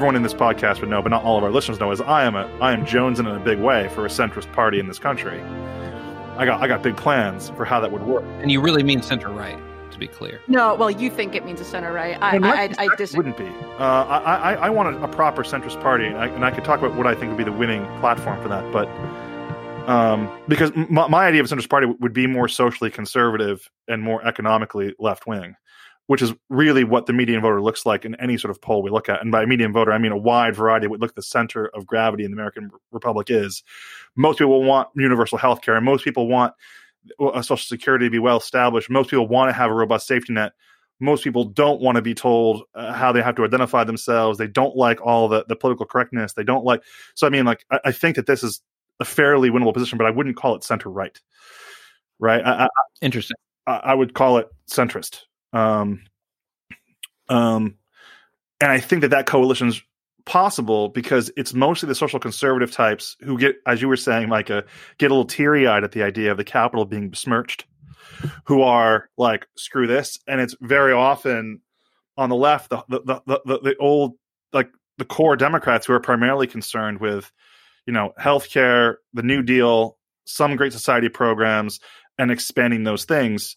everyone in this podcast would know, but not all of our listeners know, is I am a I am Jonesing in a big way for a centrist party in this country. I got I got big plans for how that would work. And you really mean center right, to be clear. No, well, you think it means a center right. I And I, right, I, I that disagree. Wouldn't be. Uh, I, I I want a, a proper centrist party, and I, and I could talk about what I think would be the winning platform for that. But um, because my, my idea of a centrist party would be more socially conservative and more economically left wing, which is really what the median voter looks like in any sort of poll we look at. And by median voter, I mean a wide variety of what look the center of gravity in the American Republic is. Most people want universal health care, and most people want a social security to be well established. Most people want to have a robust safety net most people don't want to be told uh, how they have to identify themselves. They don't like all the, the political correctness. They don't like. So, I mean, like, I, I think that this is a fairly winnable position, but I wouldn't call it center right. Right. I, I, Interesting. I I would call it centrist. Um, um, and I think that that coalition's possible because it's mostly the social conservative types who get, as you were saying, Micah, get a little teary eyed at the idea of the capital being besmirched, who are like, screw this. And it's very often on the left, the, the, the, the, the old, like the core Democrats who are primarily concerned with, you know, healthcare, the New Deal, some great society programs, and expanding those things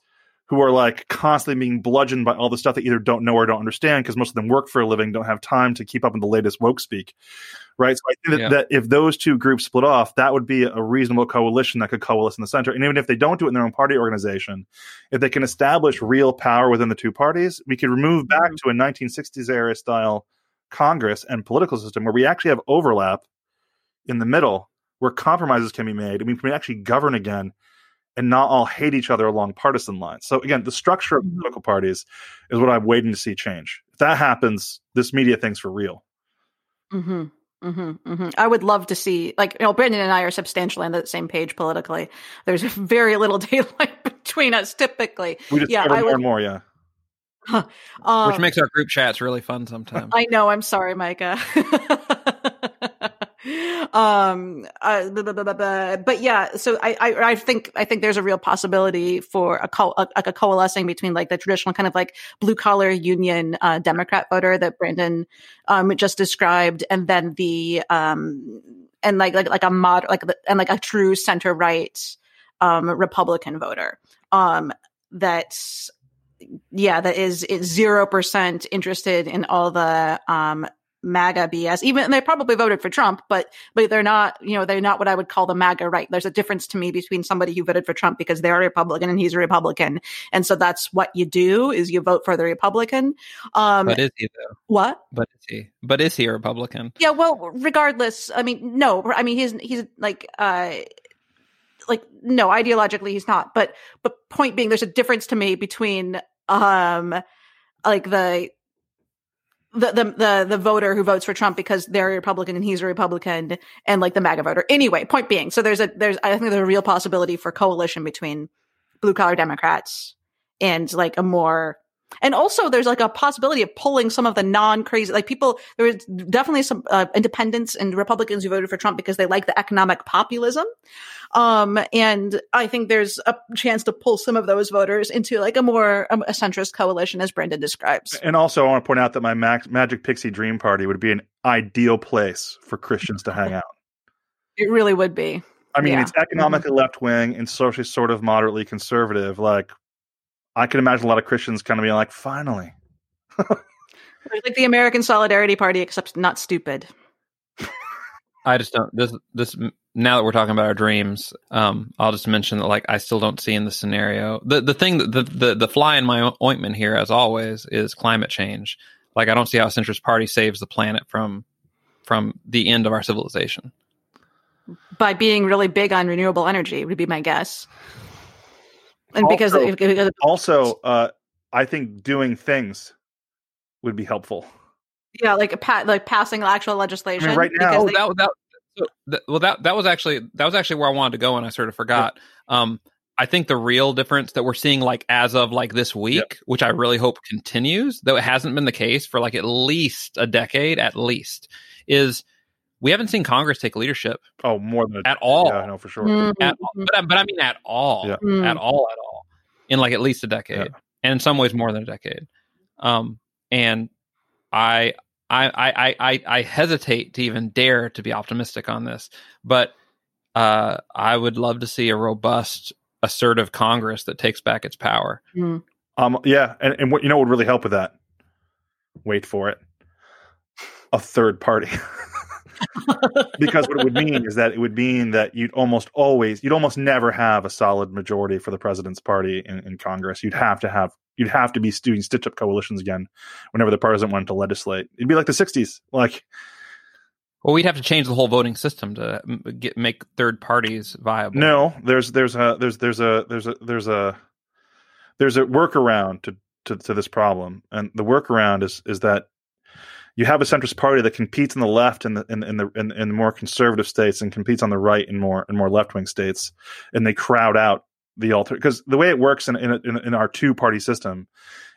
who are like constantly being bludgeoned by all the stuff they either don't know or don't understand because most of them work for a living, don't have time to keep up with the latest woke speak. Right. So I think that, Yeah. that if those two groups split off, that would be a reasonable coalition that could coalesce in the center. And even if they don't do it in their own party organization, if they can establish real power within the two parties, we could remove back mm-hmm. to a 1960s era style Congress and political system where we actually have overlap in the middle where compromises can be made and we can actually govern again and not all hate each other along partisan lines. So again, the structure of Mhm. political parties is what I'm waiting to see change. If that happens, this media thing's for real. hmm hmm hmm I would love to see, like, you know, Brandon and I are substantially on the same page politically. There's very little daylight between us, typically. We just Yeah, discover more would- and more, yeah. Um, Which makes our group chats really fun sometimes. I know. I'm sorry, Micah. Um uh, blah, blah, blah, but yeah so I, I i think i think there's a real possibility for a co- a, like a coalescing between like the traditional kind of like blue collar union uh democrat voter that brandon um just described and then the um and like like like a mod like and like a true center right um republican voter um that's yeah, that is zero percent interested in all the um MAGA BS. Even they probably voted for Trump, but but they're not, you know, they're not what I would call the MAGA right. There's a difference to me between somebody who voted for Trump because they're a Republican and he's a Republican, and so that's what you do is you vote for the Republican. Um, but is he though? what? But is he? But is he a Republican? Yeah, well, regardless, I mean, no, I mean, he's he's like, uh, like no, ideologically he's not. But but point being, there's a difference to me between um, like the. The, the the the voter who votes for Trump because they're a Republican and he's a Republican and like the MAGA voter. Anyway, point being, so there's a there's I think there's a real possibility for coalition between blue collar Democrats and like a more and also there's like a possibility of pulling some of the non crazy like people there is definitely some uh, independents and republicans who voted for trump because they like the economic populism um and i think there's a chance to pull some of those voters into like a more um, a centrist coalition as brandon describes And also, I want to point out that my Mac- Magic Pixie Dream Party would be an ideal place for Christians to hang out. it really would be I mean, Yeah. it's economically left wing and socially sort of moderately conservative. Like, I can imagine a lot of Christians kind of being like, finally. Like the american solidarity party except not stupid I just don't. This this now that we're talking about our dreams, um, I'll just mention that like I still don't see in the scenario the the thing that the the the fly in my ointment here, as always, is climate change. Like I don't see how a centrist party saves the planet from from the end of our civilization. by being really big on renewable energy would be my guess and because, Also- because Also, uh, I think doing things would be helpful. yeah like pa- like passing actual legislation right now- because Oh, they- that, that, so that well that that was actually that was actually where I wanted to go and I sort of forgot. Um, I think the real difference that we're seeing like as of like this week, which I really hope continues, though it hasn't been the case for like at least a decade, at least, is we haven't seen Congress take leadership Oh, more than a, at all. Yeah, I know for sure. Mhm, At. But, I- but I mean at all, Yeah. mhm. at all, at all, in like at least a decade, Yeah. and in some ways more than a decade. Um, and I I, I, I, I hesitate to even dare to be optimistic on this, but uh, I would love to see a robust, assertive Congress that takes back its power. Mm. Um, yeah, and, and what you know would really help with that? Wait for it. A third party. because what it would mean is that it would mean that you'd almost always, you'd almost never have a solid majority for the president's party in, in Congress. You'd have to have, you'd have to be doing stitch up coalitions again whenever the president wanted to legislate. It'd be like the '60s, like. Well, we'd have to change the whole voting system to get, make third parties viable. No, there's there's a there's there's a there's a there's a there's a workaround to, to, to this problem, and the workaround is is that you have a centrist party that competes on the left in the in, in the in, in the more conservative states and competes on the right in more in more left wing states, and they crowd out the alter because the way it works in in, in, our two party system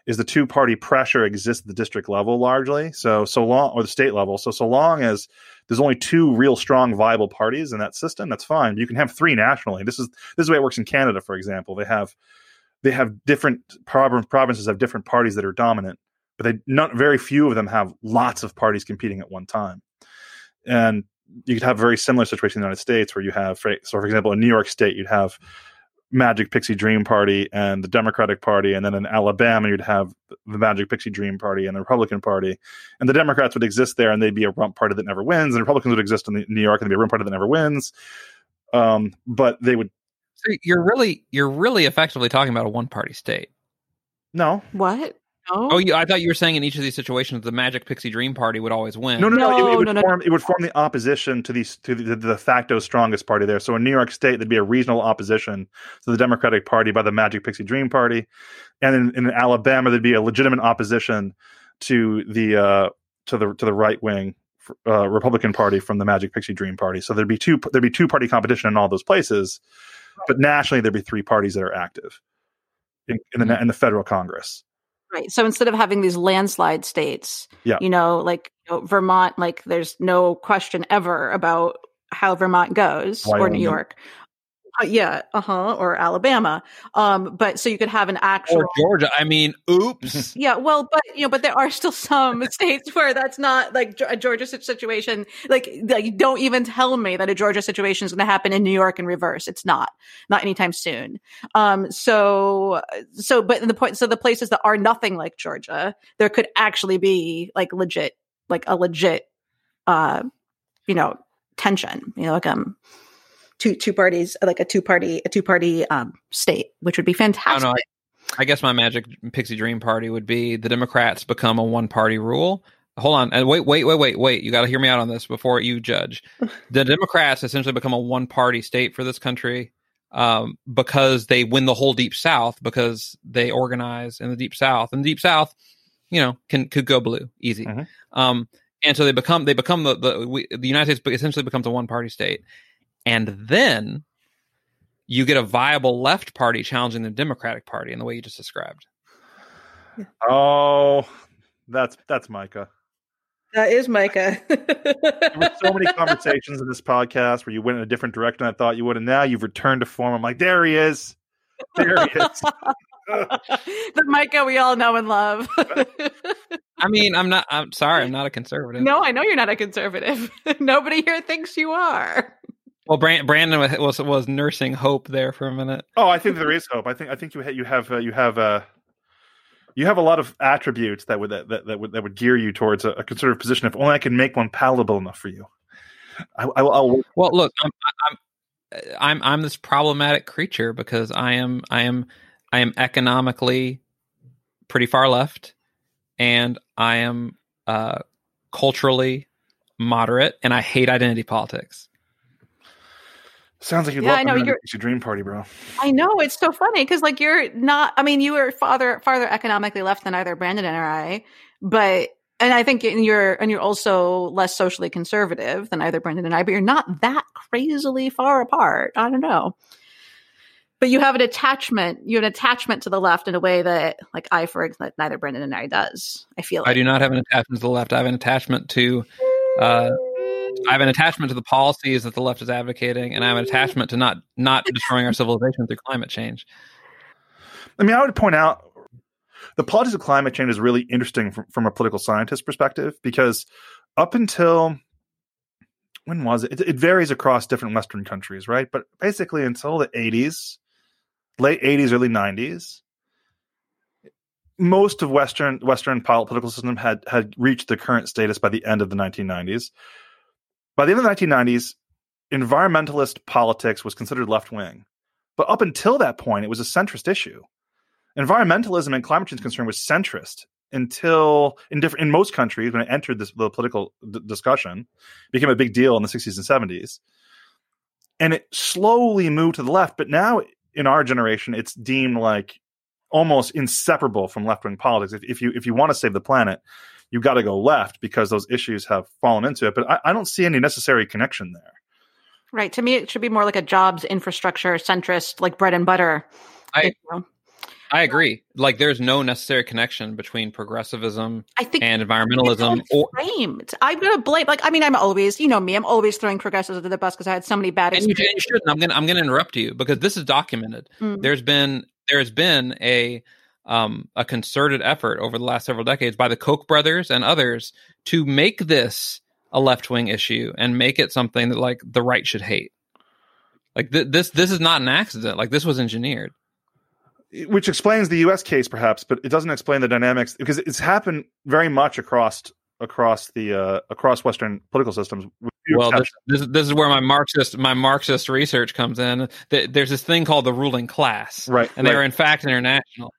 is the two party pressure exists at the district level largely. So so long or the state level. So so long as there's only two real strong viable parties in that system, that's fine. You can have three nationally. This is this is the way it works in Canada, for example. They have they have different provinces have different parties that are dominant but they not very few of them have lots of parties competing at one time. And you could have a very similar situation in the United States where you have, so for example, in New York State, you'd have Magic Pixie Dream Party and the Democratic Party, and then in Alabama, you'd have the Magic Pixie Dream Party and the Republican Party, and the Democrats would exist there, and they'd be a rump party that never wins, and Republicans would exist in New York and they'd be a rump party that never wins. Um, but they would. So you're really you're really effectively talking about a one party state. No. What? No? Oh, you, I thought you were saying in each of these situations the Magic Pixie Dream Party would always win. No, no, no. No, it, it, would no, no. form, it would form the opposition to these to the, the de facto strongest party there. So in New York State, there'd be a regional opposition to the Democratic Party by the Magic Pixie Dream Party, and in, in Alabama, there'd be a legitimate opposition to the uh, to the to the right wing uh, Republican Party from the Magic Pixie Dream Party. So there'd be two there'd be two party competition in all those places, but nationally there'd be three parties that are active in, in the in the federal Congress. Right. So instead of having these landslide states, yeah. you know, like you know, Vermont, like there's no question ever about how Vermont goes Wyoming. or New York. Uh, yeah, uh huh, or Alabama. Um, but so you could have an actual or Georgia. I mean, oops. yeah, well, but you know, but there are still some states where that's not like a Georgia situation. Like, like, don't even tell me that a Georgia situation is going to happen in New York in reverse. It's not, not anytime soon. Um, so, so, but the point, so the places that are nothing like Georgia, there could actually be like legit, like a legit, uh, you know, tension. You know, like um two two parties like a two party a two party um state which would be fantastic I, know, I, I, guess my magic pixie dream party would be the democrats become a one party rule. Hold on and wait wait wait wait wait you got to hear me out on this before you judge. The democrats essentially become a one party state for this country um, because they win the whole deep south because they organize in the deep south and the deep south you know can could go blue easy. Mm-hmm. um, and so they become they become the the, we, the united states essentially becomes a one party state and then you get a viable left party challenging the Democratic Party in the way you just described. Oh, that's that's Micah. That is Micah. there were so many conversations in this podcast where you went in a different direction I thought you would, and now you've returned to form. I'm like, there he is. There he is. the Micah we all know and love. I mean, I'm not. I'm sorry. I'm not a conservative. No, I know you're not a conservative. Nobody here thinks you are. Well, Brandon was was nursing hope there for a minute. Oh, I think there is hope. I think I think you ha- you have uh, you have uh, you have a lot of attributes that would that, that, that would that would gear you towards a, a, conservative position. If only I can make one palatable enough for you. I, I, I'll... Well, look, I'm, I'm I'm I'm this problematic creature because I am I am I am economically pretty far left, and I am uh, culturally moderate, and I hate identity politics. Sounds like you yeah, love I know you're your dream party, bro. I know it's so funny because like you're not. I mean, you were farther farther economically left than either Brandon and I, but and I think you're and you're also less socially conservative than either Brandon and I, but you're not that crazily far apart. I don't know. But you have an attachment. You have an attachment to the left in a way that, like I, for example, neither Brandon and I does. I feel. Like. I do not have an attachment to the left. I have an attachment to uh, I have an attachment to the policies that the left is advocating, and I have an attachment to not not destroying our civilization through climate change. I mean, I would point out the politics of climate change is really interesting from, from a political scientist perspective because up until when was it? it? It varies across different Western countries, right? But basically, until the 80s, late 80s, early 90s, most of Western Western political system had had reached the current status by the end of the 1990s. By the end of the 1990s, environmentalist politics was considered left wing, but up until that point, it was a centrist issue. Environmentalism and climate change concern was centrist until in different in most countries when it entered this the political d- discussion became a big deal in the 60s and 70s and it slowly moved to the left but now in our generation it's deemed like almost inseparable from left-wing politics if, if you if you want to save the planet you got to go left because those issues have fallen into it but I, I don't see any necessary connection there right to me it should be more like a jobs infrastructure centrist like bread and butter I. I agree. Like, there's no necessary connection between progressivism I think and environmentalism. it's all framed. I'm gonna blame. Like, I mean, I'm always, you know, me. I'm always throwing progressives under the bus because I had so many bad and you, experiences. you shouldn't. I'm gonna I'm gonna interrupt you because this is documented. Mm. There's been there's been a um, a concerted effort over the last several decades by the Koch brothers and others to make this a left wing issue and make it something that like the right should hate. Like th- this this is not an accident. Like this was engineered. which explains the U.S. case, perhaps, but it doesn't explain the dynamics because it's happened very much across across the uh, across Western political systems. Well, this, this this is where my Marxist my Marxist research comes in. Th- There's this thing called the ruling class, right, and they are in fact international.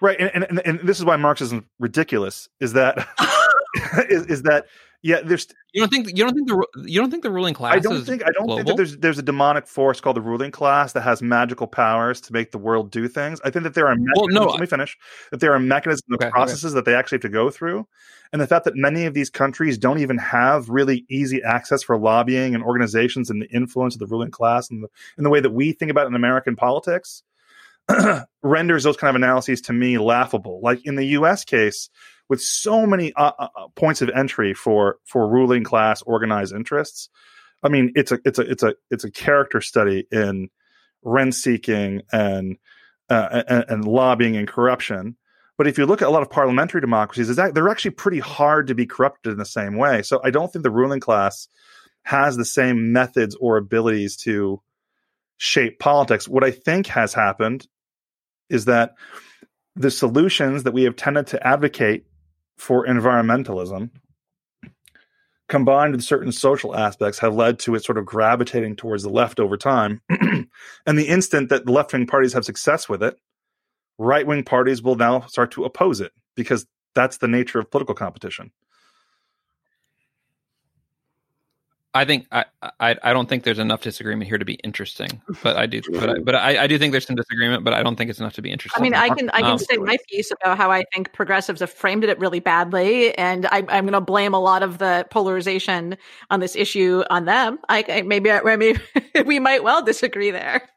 Right, and, and and this is why Marxism is ridiculous. Is that is, is that yeah? There's You don't think you don't think the you don't think the ruling class? I don't is think I don't global? think that there's there's a demonic force called the ruling class that has magical powers to make the world do things. I think that there are mechanisms, no, let me finish. That there are mechanisms and Okay, okay. processes that they actually have to go through, and the fact that many of these countries don't even have really easy access for lobbying and organizations and the influence of the ruling class and the in the way that we think about it in American politics renders those kind of analyses to me laughable. Like in the U.S. case, with so many uh, uh, uh, points of entry for for ruling class organized interests. I mean, it's a it's a it's a it's a character study in rent seeking and, uh, and and lobbying and corruption. But if you look at a lot of parliamentary democracies, is that they're actually pretty hard to be corrupted in the same way. So I don't think the ruling class has the same methods or abilities to shape politics. What I think has happened is that the solutions that we have tended to advocate for environmentalism combined with certain social aspects have led to it sort of gravitating towards the left over time. and the instant that the left wing parties have success with it, right wing parties will now start to oppose it because that's the nature of political competition. I think I, I I don't think there's enough disagreement here to be interesting, but I do but I, but I, I do think there's some disagreement, but I don't think it's enough to be interesting. I mean, I can I can Um, say my piece about how I think progressives have framed it really badly, and I, I'm going to blame a lot of the polarization on this issue on them. I, I maybe I- maybe we might well disagree there.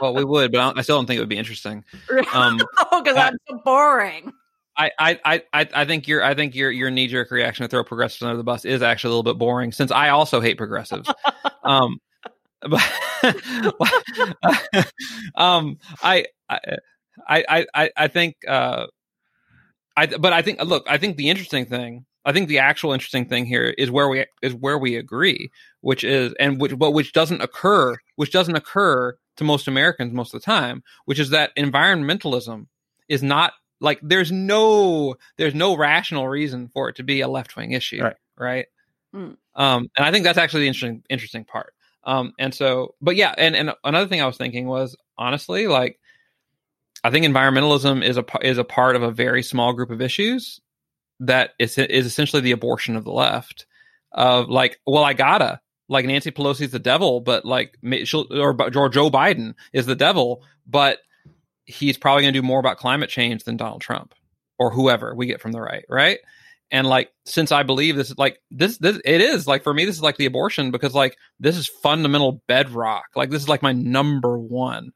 well, we would, but I, I still don't think it would be interesting. Um, oh, because I'm so boring. I, I, I, I think your I think your your knee jerk reaction to throw progressives under the bus is actually a little bit boring since I also hate progressives. um, but um, I, I, I, I, I think, uh, I, but I think, look, I think the interesting thing, I think the actual interesting thing here is where we is where we agree, which is and which but which doesn't occur, which doesn't occur to most Americans most of the time, which is that environmentalism is not like there's no there's no rational reason for it to be a left wing issue, Right. right? Hmm. Um, and I think that's actually the interesting interesting part. Um, and so, but yeah, and and another thing I was thinking was honestly, like, I think environmentalism is a is a part of a very small group of issues that is is essentially the abortion of the left. Of like, well, I gotta like Nancy Pelosi's the devil, but like she'll, or, or Joe Biden is the devil, but he's probably going to do more about climate change than Donald Trump or whoever we get from the right, right? And like, since I believe this like this, this it is like for me, this is like the abortion because like this is fundamental bedrock. Like this is like my number one,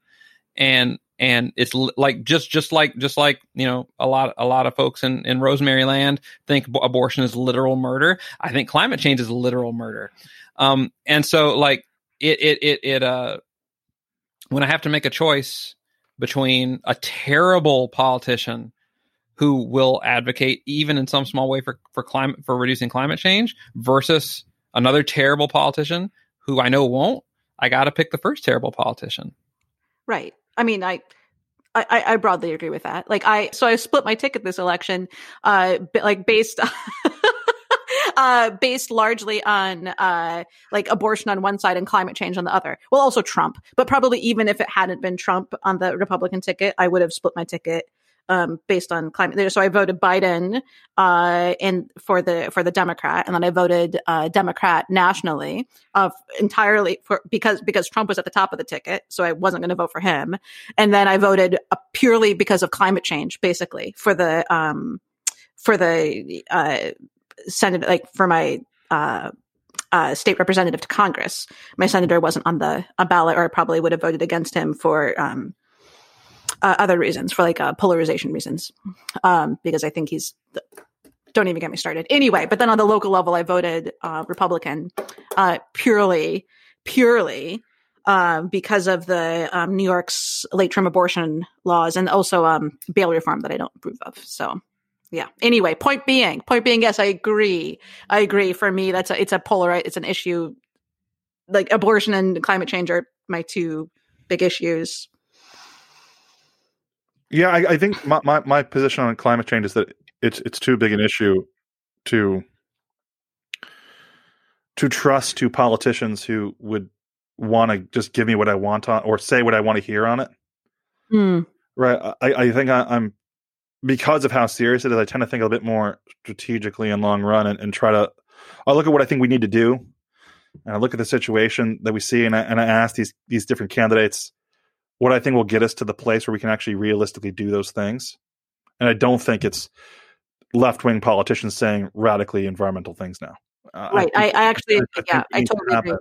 and and it's like just just like just like you know a lot a lot of folks in in Rosemary Land think ab- abortion is literal murder. I think climate change is literal murder. Um, and so like it it it it uh when I have to make a choice between a terrible politician who will advocate even in some small way for for climate for reducing climate change versus another terrible politician who I know won't, I got to pick the first terrible politician. Right. I mean, I, I, I broadly agree with that. Like I, so I split my ticket this election, uh, like based, uh, based largely on, uh, like abortion on one side and climate change on the other. Well, also Trump, but probably even if it hadn't been Trump on the Republican ticket, I would have split my ticket um, based on climate. So I voted Biden uh, in for the for the Democrat, and then I voted uh, Democrat nationally, uh, entirely for because because Trump was at the top of the ticket, so I wasn't going to vote for him. And then I voted uh, purely because of climate change, basically for the um, for the uh, Senate, like for my. Uh, uh, state representative to Congress. My senator wasn't on the a ballot, or I probably would have voted against him for um, uh, other reasons for like uh, polarization reasons um, because i think he's don't even get me started anyway but then on the local level i voted uh, republican uh, purely purely um, because of the um, new york's late term abortion laws and also um, bail reform that i don't approve of so yeah anyway point being point being yes i agree i agree for me that's a, it's a polar it's an issue like abortion and climate change are my two big issues yeah, I, I think my, my, my position on climate change is that it's it's too big an issue to to trust to politicians who would want to just give me what I want on or say what I want to hear on it. Mm. Right. I, I think I, am because of how serious it is. I tend to think a bit more strategically and long run and, and try to. I look at what I think we need to do, and I look at the situation that we see, and I, and I ask these these different candidates what I think will get us to the place where we can actually realistically do those things. And I don't think it's left wing politicians saying radically environmental things now. Uh, right. I, I, actually, I yeah, I totally agree.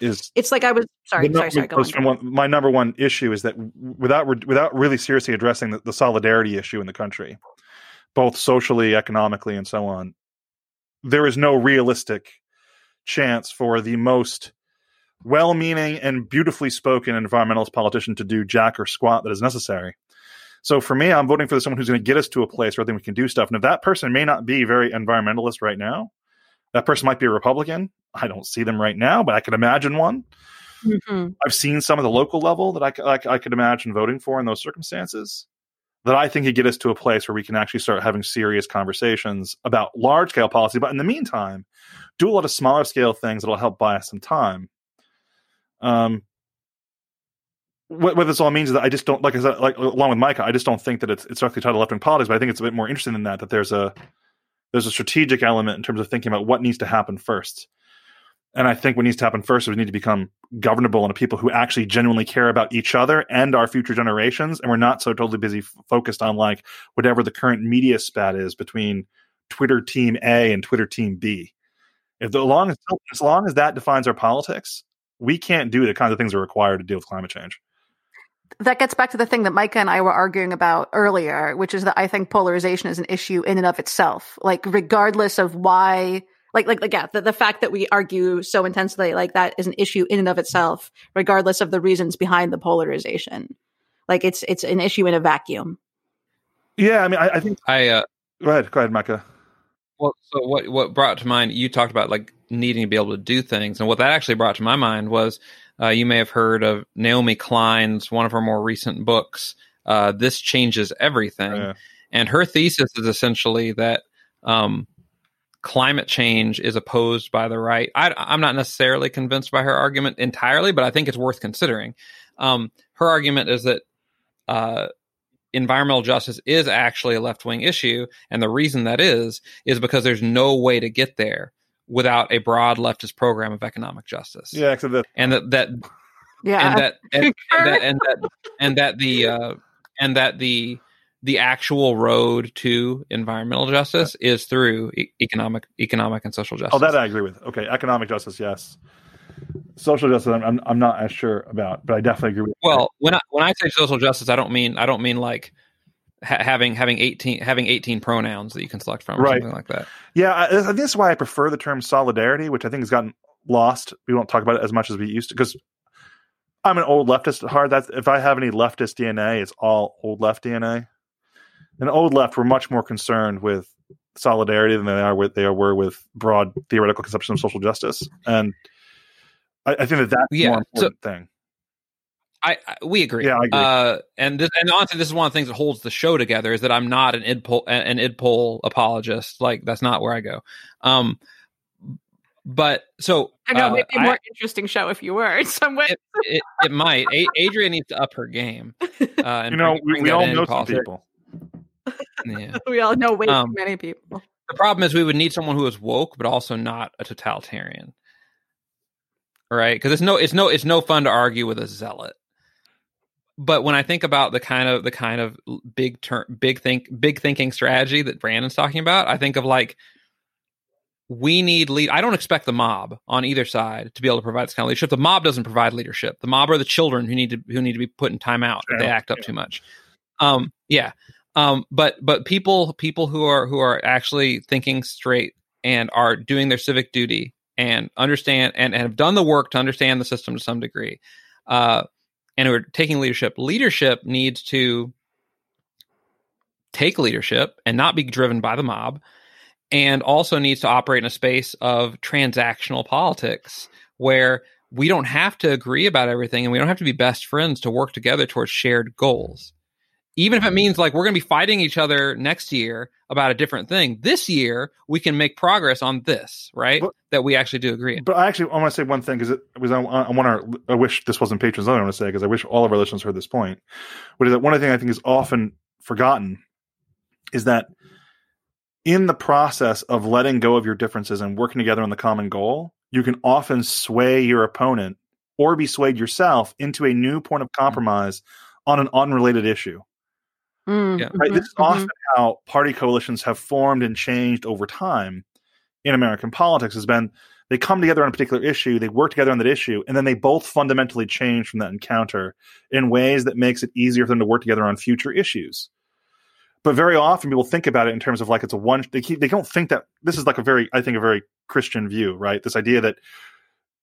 Is it's like I was sorry, sorry, sorry. Go on. my number one issue is that without without really seriously addressing the, the solidarity issue in the country, both socially, economically, and so on, there is no realistic chance for the most well meaning and beautifully spoken environmentalist politician to do jack or squat that is necessary. So for me, I'm voting for someone who's going to get us to a place where I think we can do stuff. And if that person may not be very environmentalist right now, that person might be a Republican. I don't see them right now, but I can imagine one. Mm-hmm. I've seen some at the local level that I, I, I could imagine voting for in those circumstances. That I think could get us to a place where we can actually start having serious conversations about large scale policy. But in the meantime, do a lot of smaller scale things that'll help buy us some time um, what, what this all means is that I just don't like I said, like along with Micah, I just don't think that it's it's directly tied to left wing politics, but I think it's a bit more interesting than that. That there's a there's a strategic element in terms of thinking about what needs to happen first. And I think what needs to happen first is we need to become governable and people who actually genuinely care about each other and our future generations. And we're not so totally busy f- focused on like whatever the current media spat is between Twitter team A and Twitter team B. If the long as, as long as that defines our politics, we can't do the kinds of things that are required to deal with climate change. That gets back to the thing that Micah and I were arguing about earlier, which is that I think polarization is an issue in and of itself. Like, regardless of why, like, like, like, yeah, the, the fact that we argue so intensely, like, that is an issue in and of itself, regardless of the reasons behind the polarization. Like, it's it's an issue in a vacuum. Yeah, I mean, I, I think. I uh, go ahead, go ahead, Micah. Well, so what what brought to mind? You talked about like needing to be able to do things, and what that actually brought to my mind was uh, you may have heard of Naomi Klein's one of her more recent books. Uh, this changes everything, yeah. and her thesis is essentially that um, climate change is opposed by the right. I, am not necessarily convinced by her argument entirely, but I think it's worth considering. Um, her argument is that uh, environmental justice is actually a left wing issue. And the reason that is, is because there's no way to get there without a broad leftist program of economic justice. Yeah, except that. And that, that yeah, and that, and, and that, and that, and that the, uh, and that the, the actual road to environmental justice is through e- economic, economic and social justice. Oh, that I agree with. Okay, economic justice, yes social justice I'm, I'm, I'm not as sure about but i definitely agree with well that. when i when i say social justice i don't mean i don't mean like ha- having having 18 having 18 pronouns that you can select from or right. something like that yeah I, I think that's why i prefer the term solidarity which i think has gotten lost we won't talk about it as much as we used to because i'm an old leftist at heart that's if i have any leftist dna it's all old left dna and the old left were much more concerned with solidarity than they are with they were with broad theoretical conception of social justice, and I, I think that that's Yeah, the more so- important thing. I, I we agree. Yeah, I agree. Uh, and this, and honestly, this is one of the things that holds the show together is that I'm not an idpol an idpol apologist. Like that's not where I go. Um, but so I know, uh, maybe a I- more interesting show if you were in some way. it, it, it might. A- Adrian needs to up her game. Uh, and You know, bring- we, bring we that all in know some politics. people. Yeah. we all know way Um, too many people. The problem is we would need someone who is woke, but also not a totalitarian, right? Because it's no, it's no, it's no fun to argue with a zealot. But when I think about the kind of the kind of big term, big think, big thinking strategy that Brandon's talking about, I think of like we need lead. I don't expect the mob on either side to be able to provide this kind of leadership. The mob doesn't provide leadership. The mob are the children who need to who need to be put in timeout if they act up yeah. too much. Um, yeah. Um, but but people people who are who are actually thinking straight and are doing their civic duty and understand and, and have done the work to understand the system to some degree, uh, and who are taking leadership. Leadership needs to take leadership and not be driven by the mob, and also needs to operate in a space of transactional politics where we don't have to agree about everything and we don't have to be best friends to work together towards shared goals. Even if it means like we're going to be fighting each other next year about a different thing, this year we can make progress on this, right? But- that we actually do agree. But I actually I want to say one thing because because I, I want to I wish this wasn't patrons only. I want to say because I wish all of our listeners heard this point. Which is that one of the things I think is often forgotten is that in the process of letting go of your differences and working together on the common goal, you can often sway your opponent or be swayed yourself into a new point of mm-hmm. compromise on an unrelated issue. Mm, Yeah. Right? This is mhm. often how party coalitions have formed and changed over time in American politics. Has been they come together on a particular issue, they work together on that issue, and then they both fundamentally change from that encounter in ways that makes it easier for them to work together on future issues. But very often people think about it in terms of like it's a one. They keep, they don't think that this is like a very I think a very Christian view, right? This idea that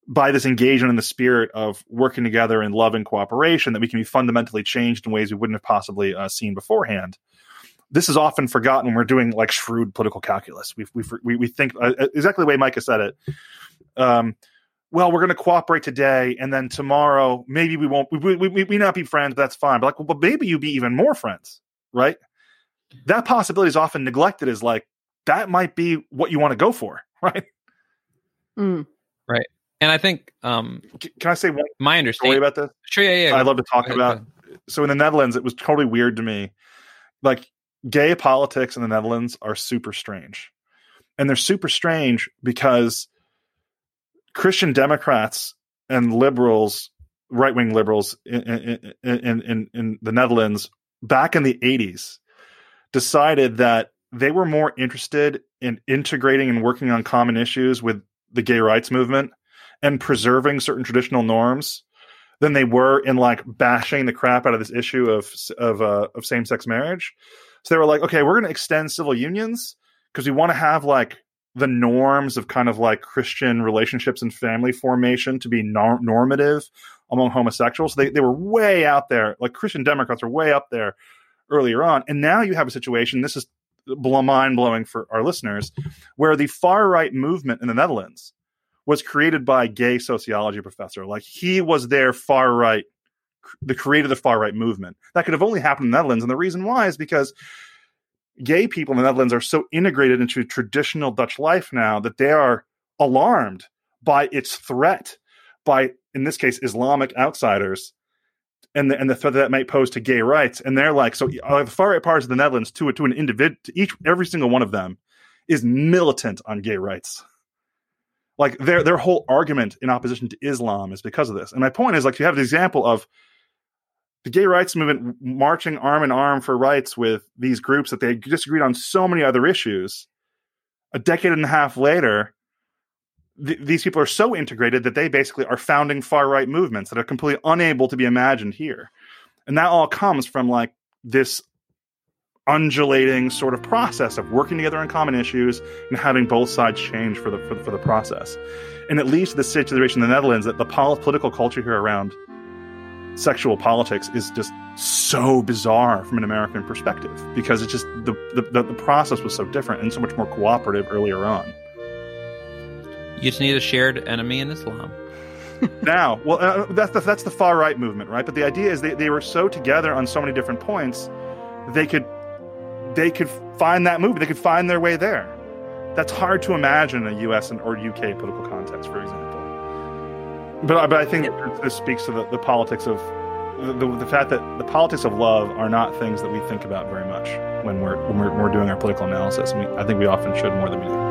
by this engagement in the spirit of working together in love and cooperation that we can be fundamentally changed in ways we wouldn't have possibly uh, seen beforehand. This is often forgotten when we're doing like shrewd political calculus. We we we, we think uh, exactly the way micah said it. Um, well we're going to cooperate today and then tomorrow maybe we won't we, we, we, we not be friends but that's fine but like well, but maybe you be even more friends right? That possibility is often neglected as like that might be what you want to go for right? Mm. And I think um, can i say one my story understanding. about this Sure, yeah, yeah. I love to talk ahead, about. So in the Netherlands, it was totally weird to me. Like gay politics in the Netherlands are super strange, and they're super strange because Christian Democrats and liberals, right wing liberals in, in, in in in the Netherlands back in the eighties, decided that they were more interested in integrating and working on common issues with the gay rights movement and preserving certain traditional norms than they were in like bashing the crap out of this issue of of uh, of same sex marriage. So they were like, okay, we're going to extend civil unions because we want to have like the norms of kind of like Christian relationships and family formation to be nor- normative among homosexuals. They they were way out there. Like Christian Democrats are way up there earlier on, and now you have a situation. This is mind blowing for our listeners, where the far right movement in the Netherlands was created by a gay sociology professor. Like he was their far right, the creator of the far right movement. That could have only happened in the Netherlands. And the reason why is because gay people in the Netherlands are so integrated into traditional Dutch life now that they are alarmed by its threat, by, in this case, Islamic outsiders. And the, and the threat that, that might pose to gay rights, and they're like, so uh, the far right parts of the Netherlands, to to an individual, to each every single one of them, is militant on gay rights like their their whole argument in opposition to Islam is because of this. And my point is like you have the example of the gay rights movement marching arm in arm for rights with these groups that they disagreed on so many other issues. A decade and a half later, th- these people are so integrated that they basically are founding far right movements that are completely unable to be imagined here. And that all comes from like this undulating sort of process of working together on common issues and having both sides change for the for the, for the process. And it leads to the situation in the Netherlands that the pol- political culture here around sexual politics is just so bizarre from an American perspective because it's just the, the, the process was so different and so much more cooperative earlier on. You just need a shared enemy in Islam. now, well, uh, that's the, that's the far right movement, right? But the idea is they, they were so together on so many different points, they could they could find that movie. they could find their way there. That's hard to imagine in a U.S. and or UK political context, for example. But but I think this speaks to the, the politics of the, the fact that the politics of love are not things that we think about very much when we're when we're, when we're doing our political analysis. I, mean, I think we often should more than we do.